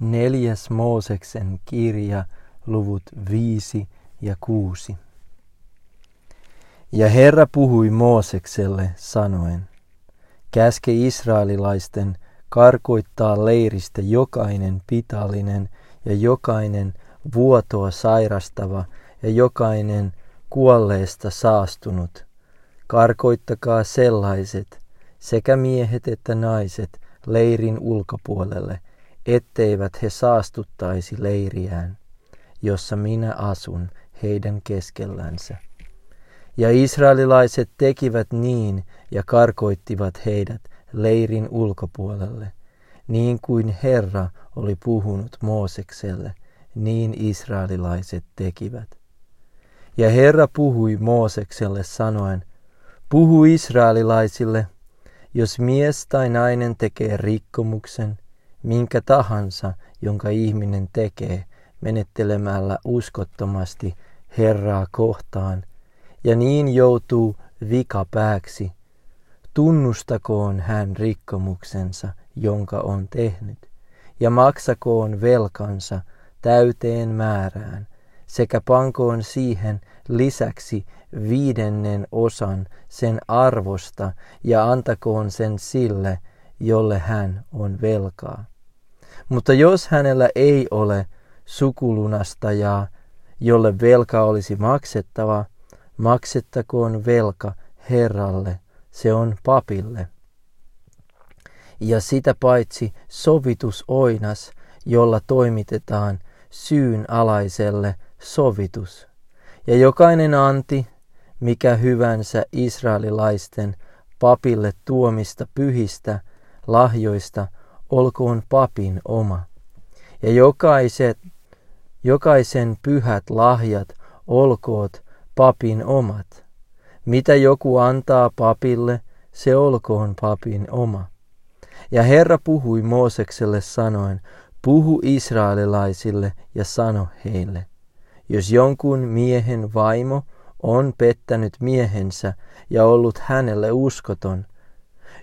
Neljäs Mooseksen kirja, luvut viisi ja kuusi. Ja Herra puhui Moosekselle sanoen, käske israelilaisten karkoittaa leiristä jokainen pitallinen ja jokainen vuotoa sairastava ja jokainen kuolleesta saastunut. Karkoittakaa sellaiset, sekä miehet että naiset, leirin ulkopuolelle, etteivät he saastuttaisi leiriään, jossa minä asun heidän keskellänsä. Ja israelilaiset tekivät niin ja karkoittivat heidät leirin ulkopuolelle, niin kuin Herra oli puhunut Moosekselle, niin israelilaiset tekivät. Ja Herra puhui Moosekselle sanoen, puhu israelilaisille, jos mies tai nainen tekee rikkomuksen, minkä tahansa, jonka ihminen tekee menettelemällä uskottomasti Herraa kohtaan, ja niin joutuu vikapääksi, tunnustakoon hän rikkomuksensa, jonka on tehnyt, ja maksakoon velkansa täyteen määrään, sekä pankoon siihen lisäksi viidennen osan sen arvosta ja antakoon sen sille, jolle hän on velkaa. Mutta jos hänellä ei ole sukulunastajaa, jolle velka olisi maksettava, maksettakoon velka Herralle, se on papille. Ja sitä paitsi sovitus oinas, jolla toimitetaan syyn alaiselle sovitus. Ja jokainen anti, mikä hyvänsä israelilaisten papille tuomista pyhistä lahjoista, olkoon papin oma. Ja jokaiset, jokaisen pyhät lahjat olkoot papin omat. Mitä joku antaa papille, se olkoon papin oma. Ja Herra puhui Moosekselle sanoen, puhu israelilaisille ja sano heille, jos jonkun miehen vaimo on pettänyt miehensä ja ollut hänelle uskoton,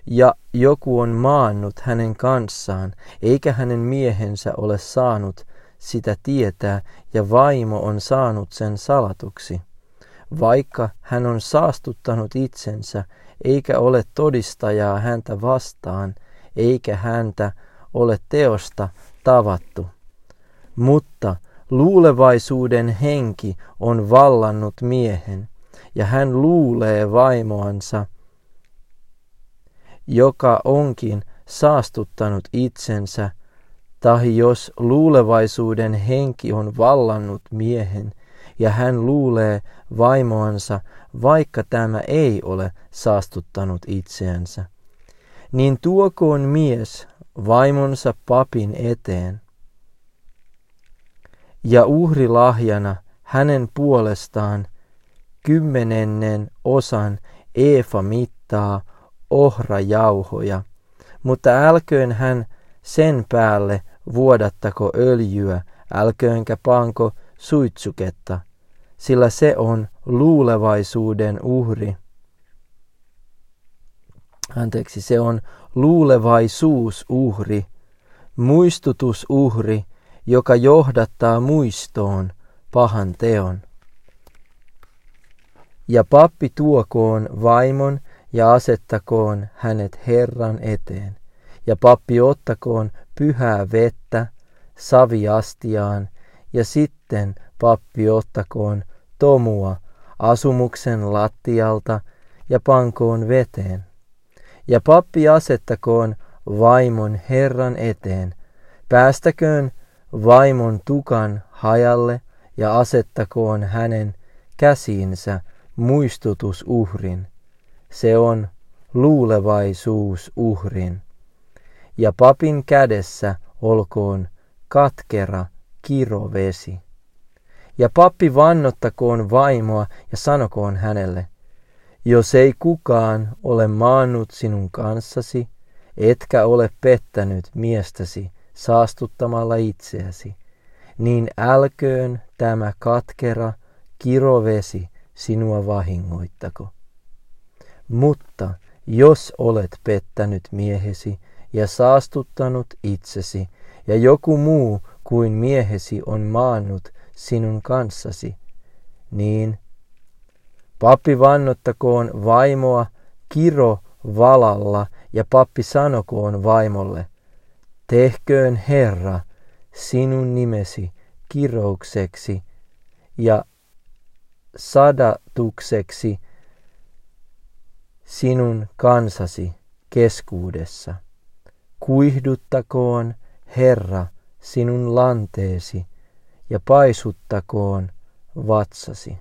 ja joku on maannut hänen kanssaan, eikä hänen miehensä ole saanut sitä tietää, ja vaimo on saanut sen salatuksi, vaikka hän on saastuttanut itsensä, eikä ole todistajaa häntä vastaan, eikä häntä ole teosta tavattu. Mutta luulevaisuuden henki on vallannut miehen, ja hän luulee vaimoansa, joka onkin saastuttanut itsensä, tai jos luulevaisuuden henki on vallannut miehen, ja hän luulee vaimoansa, vaikka tämä ei ole saastuttanut itseänsä, niin tuokoon mies vaimonsa papin eteen, ja uhrilahjana hänen puolestaan kymmenennen osan eefa mittaa ohrajauhoja, mutta älköön hän sen päälle vuodattako öljyä, älköönkä panko suitsuketta, sillä se on luulevaisuuden uhri. Anteeksi, se on luulevaisuusuhri, muistutusuhri, joka johdattaa muistoon pahan teon. Ja pappi tuokoon vaimon ja asettakoon hänet Herran eteen. Ja pappi ottakoon pyhää vettä saviastiaan ja sitten pappi ottakoon tomua asumuksen lattialta ja pankoon veteen. Ja pappi asettakoon vaimon Herran eteen, päästäköön vaimon tukan hajalle ja asettakoon hänen käsiinsä muistutusuhrin. Se on luulevaisuusuhrin. Ja papin kädessä olkoon katkera kirovesi. Ja pappi vannottakoon vaimoa ja sanokoon hänelle, jos ei kukaan ole maannut sinun kanssasi, etkä ole pettänyt miestäsi saastuttamalla itseäsi, niin älköön tämä katkera kirovesi sinua vahingoittako. Mutta jos olet pettänyt miehesi ja saastuttanut itsesi, ja joku muu kuin miehesi on maannut sinun kanssasi, niin pappi vannottakoon vaimoa kiro valalla ja pappi sanokoon vaimolle, tehköön Herra sinun nimesi kiroukseksi ja sadatukseksi sinun kansasi keskuudessa. Kuihduttakoon Herra sinun lanteesi ja paisuttakoon vatsasi.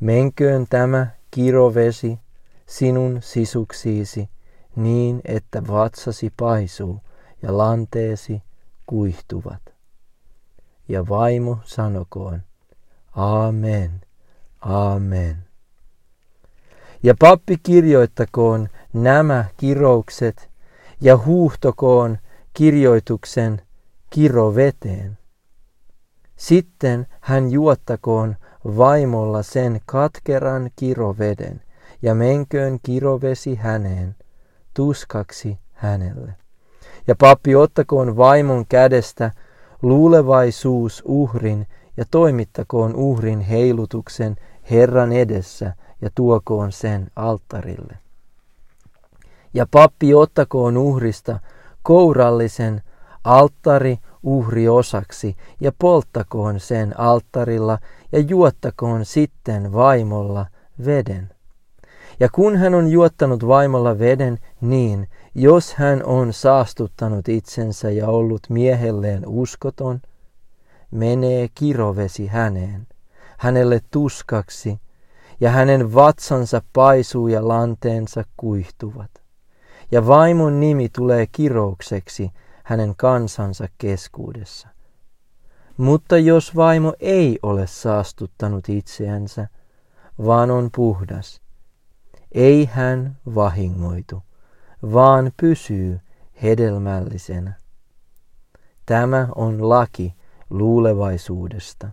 Menköön tämä kirovesi sinun sisuksiisi niin, että vatsasi paisuu ja lanteesi kuihtuvat. Ja vaimo sanokoon, Amen, Amen. Ja pappi kirjoittakoon nämä kiroukset ja huuhtokoon kirjoituksen kiroveteen. Sitten hän juottakoon vaimolla sen katkeran kiroveden ja menköön kirovesi häneen, tuskaksi hänelle. Ja pappi ottakoon vaimon kädestä luulevaisuusuhrin ja toimittakoon uhrin heilutuksen Herran edessä ja tuokoon sen alttarille. Ja pappi ottakoon uhrista kourallisen alttari uhri osaksi ja polttakoon sen alttarilla ja juottakoon sitten vaimolla veden. Ja kun hän on juottanut vaimolla veden, niin jos hän on saastuttanut itsensä ja ollut miehelleen uskoton, menee kirovesi häneen, hänelle tuskaksi, ja hänen vatsansa paisuu ja lanteensa kuihtuvat. Ja vaimon nimi tulee kiroukseksi hänen kansansa keskuudessa. Mutta jos vaimo ei ole saastuttanut itseänsä, vaan on puhdas, ei hän vahingoitu, vaan pysyy hedelmällisenä. Tämä on laki luulevaisuudesta.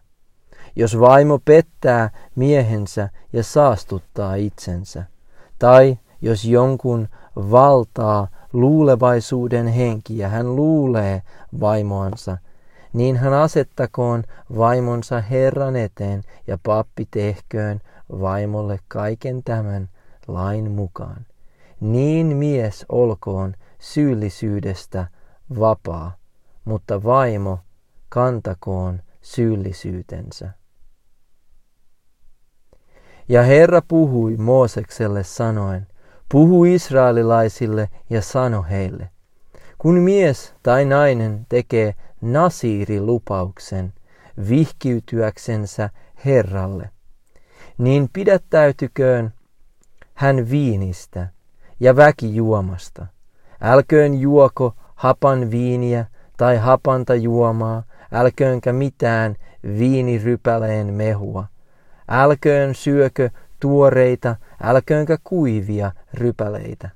Jos vaimo pettää miehensä ja saastuttaa itsensä, tai jos jonkun valtaa luulevaisuuden henki ja hän luulee vaimoansa, niin hän asettakoon vaimonsa Herran eteen ja pappi tehköön vaimolle kaiken tämän lain mukaan. Niin mies olkoon syyllisyydestä vapaa, mutta vaimo kantakoon syyllisyytensä. Ja Herra puhui Moosekselle sanoen, puhu israelilaisille ja sano heille, kun mies tai nainen tekee nasiirilupauksen vihkiytyäksensä Herralle, niin pidättäytyköön hän viinistä ja väkijuomasta. Älköön juoko hapan viiniä tai hapanta juomaa, älköönkä mitään viinirypäleen mehua. Älköön syökö tuoreita, älköönkä kuivia rypäleitä.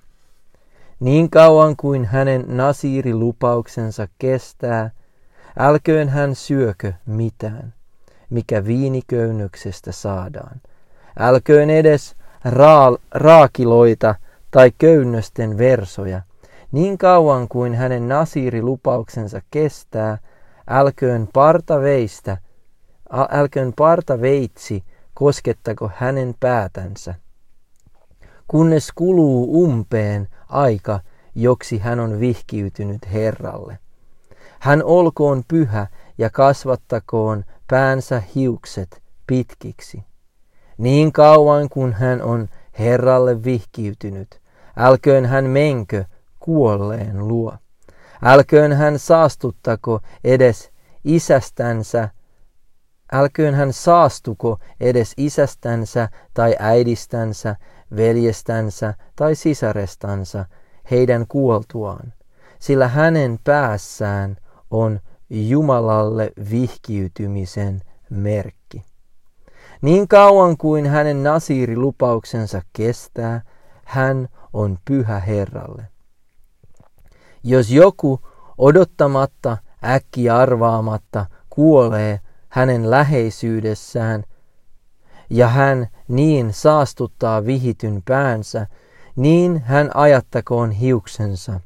Niin kauan kuin hänen nasiirilupauksensa kestää, älköön hän syökö mitään, mikä viiniköynnöksestä saadaan. Älköön edes raa- raakiloita tai köynnösten versoja. Niin kauan kuin hänen nasiirilupauksensa kestää, älköön parta veistä, älköön parta veitsi koskettako hänen päätänsä. Kunnes kuluu umpeen aika, joksi hän on vihkiytynyt Herralle. Hän olkoon pyhä ja kasvattakoon päänsä hiukset pitkiksi. Niin kauan kun hän on Herralle vihkiytynyt, älköön hän menkö kuolleen luo. Älköön hän saastuttako edes isästänsä, älköön hän saastuko edes isästänsä tai äidistänsä, veljestänsä tai sisarestansa heidän kuoltuaan, sillä hänen päässään on Jumalalle vihkiytymisen merkki. Niin kauan kuin hänen nasiirilupauksensa kestää, hän on pyhä Herralle. Jos joku odottamatta, äkki arvaamatta kuolee hänen läheisyydessään, ja hän niin saastuttaa vihityn päänsä, niin hän ajattakoon hiuksensa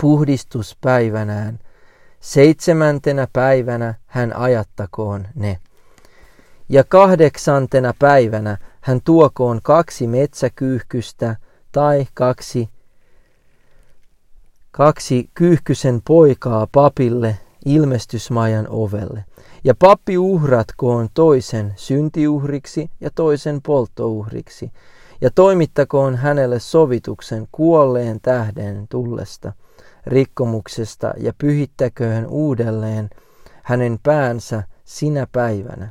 puhdistuspäivänään. Seitsemäntenä päivänä hän ajattakoon ne. Ja kahdeksantena päivänä hän tuokoon kaksi metsäkyyhkystä tai kaksi, kaksi kyyhkysen poikaa papille ilmestysmajan ovelle. Ja pappi uhratkoon toisen syntiuhriksi ja toisen polttouhriksi, ja toimittakoon hänelle sovituksen kuolleen tähden tullesta, rikkomuksesta, ja pyhittäköön uudelleen hänen päänsä sinä päivänä.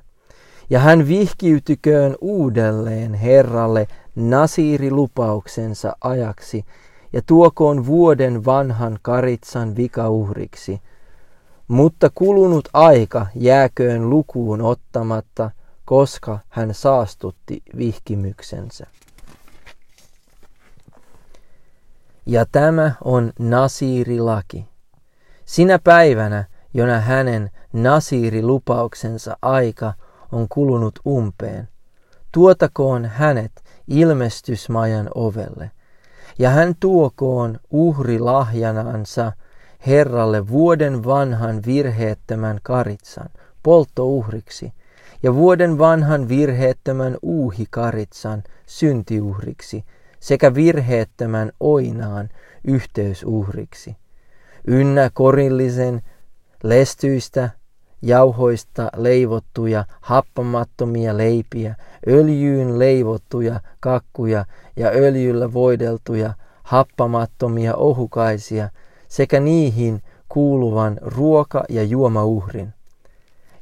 Ja hän vihkiytyköön uudelleen Herralle nasiirilupauksensa ajaksi, ja tuokoon vuoden vanhan karitsan vikauhriksi – mutta kulunut aika jääköön lukuun ottamatta, koska hän saastutti vihkimyksensä. Ja tämä on Nasiirilaki. Sinä päivänä, jona hänen Nasiirilupauksensa aika on kulunut umpeen, tuotakoon hänet ilmestysmajan ovelle, ja hän tuokoon uhrilahjanansa Herralle vuoden vanhan virheettömän karitsan polttouhriksi ja vuoden vanhan virheettömän uuhikaritsan syntiuhriksi sekä virheettömän oinaan yhteysuhriksi. Ynnä korillisen lestyistä jauhoista leivottuja happamattomia leipiä, öljyyn leivottuja kakkuja ja öljyllä voideltuja happamattomia ohukaisia – sekä niihin kuuluvan ruoka- ja juomauhrin.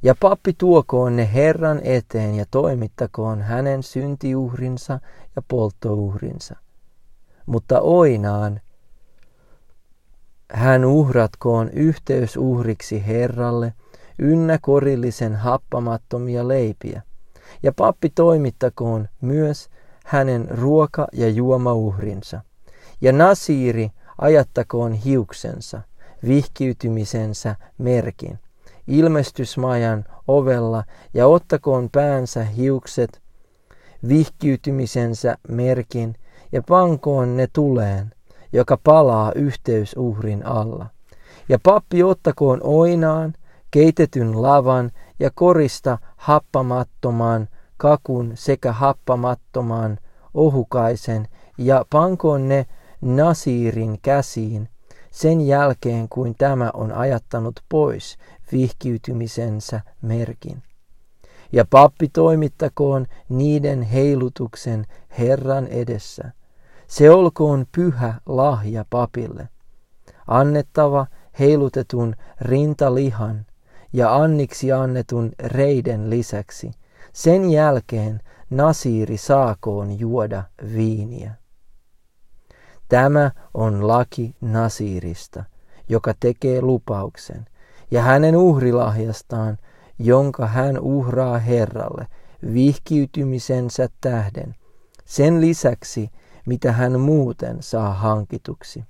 Ja pappi tuokoon ne Herran eteen ja toimittakoon hänen syntiuhrinsa ja polttouhrinsa. Mutta oinaan hän uhratkoon yhteysuhriksi Herralle ynnä korillisen happamattomia leipiä. Ja pappi toimittakoon myös hänen ruoka- ja juomauhrinsa. Ja Nasiiri ajattakoon hiuksensa, vihkiytymisensä merkin, ilmestysmajan ovella ja ottakoon päänsä hiukset, vihkiytymisensä merkin ja pankoon ne tuleen, joka palaa yhteysuhrin alla. Ja pappi ottakoon oinaan, keitetyn lavan ja korista happamattoman kakun sekä happamattoman ohukaisen ja pankoon ne Nasirin käsiin sen jälkeen, kuin tämä on ajattanut pois vihkiytymisensä merkin. Ja pappi toimittakoon niiden heilutuksen Herran edessä. Se olkoon pyhä lahja papille. Annettava heilutetun rintalihan ja anniksi annetun reiden lisäksi. Sen jälkeen Nasiiri saakoon juoda viiniä. Tämä on laki Nasirista, joka tekee lupauksen, ja hänen uhrilahjastaan, jonka hän uhraa Herralle vihkiytymisensä tähden, sen lisäksi, mitä hän muuten saa hankituksi.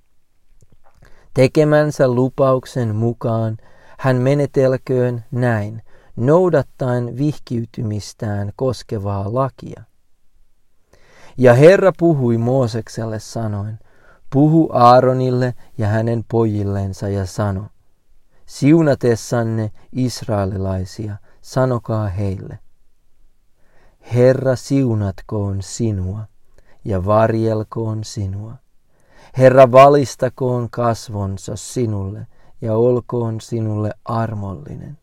Tekemänsä lupauksen mukaan hän menetelköön näin, noudattaen vihkiytymistään koskevaa lakia. Ja Herra puhui Moosekselle sanoen, Puhu Aaronille ja hänen pojillensa ja sano, siunatessanne israelilaisia, sanokaa heille, Herra siunatkoon sinua ja varjelkoon sinua. Herra valistakoon kasvonsa sinulle ja olkoon sinulle armollinen.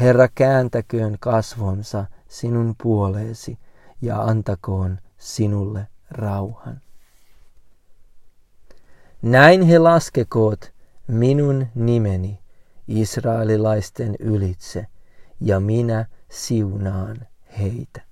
Herra kääntäköön kasvonsa sinun puoleesi ja antakoon sinulle rauhan. Näin he laskekoot minun nimeni israelilaisten ylitse, ja minä siunaan heitä.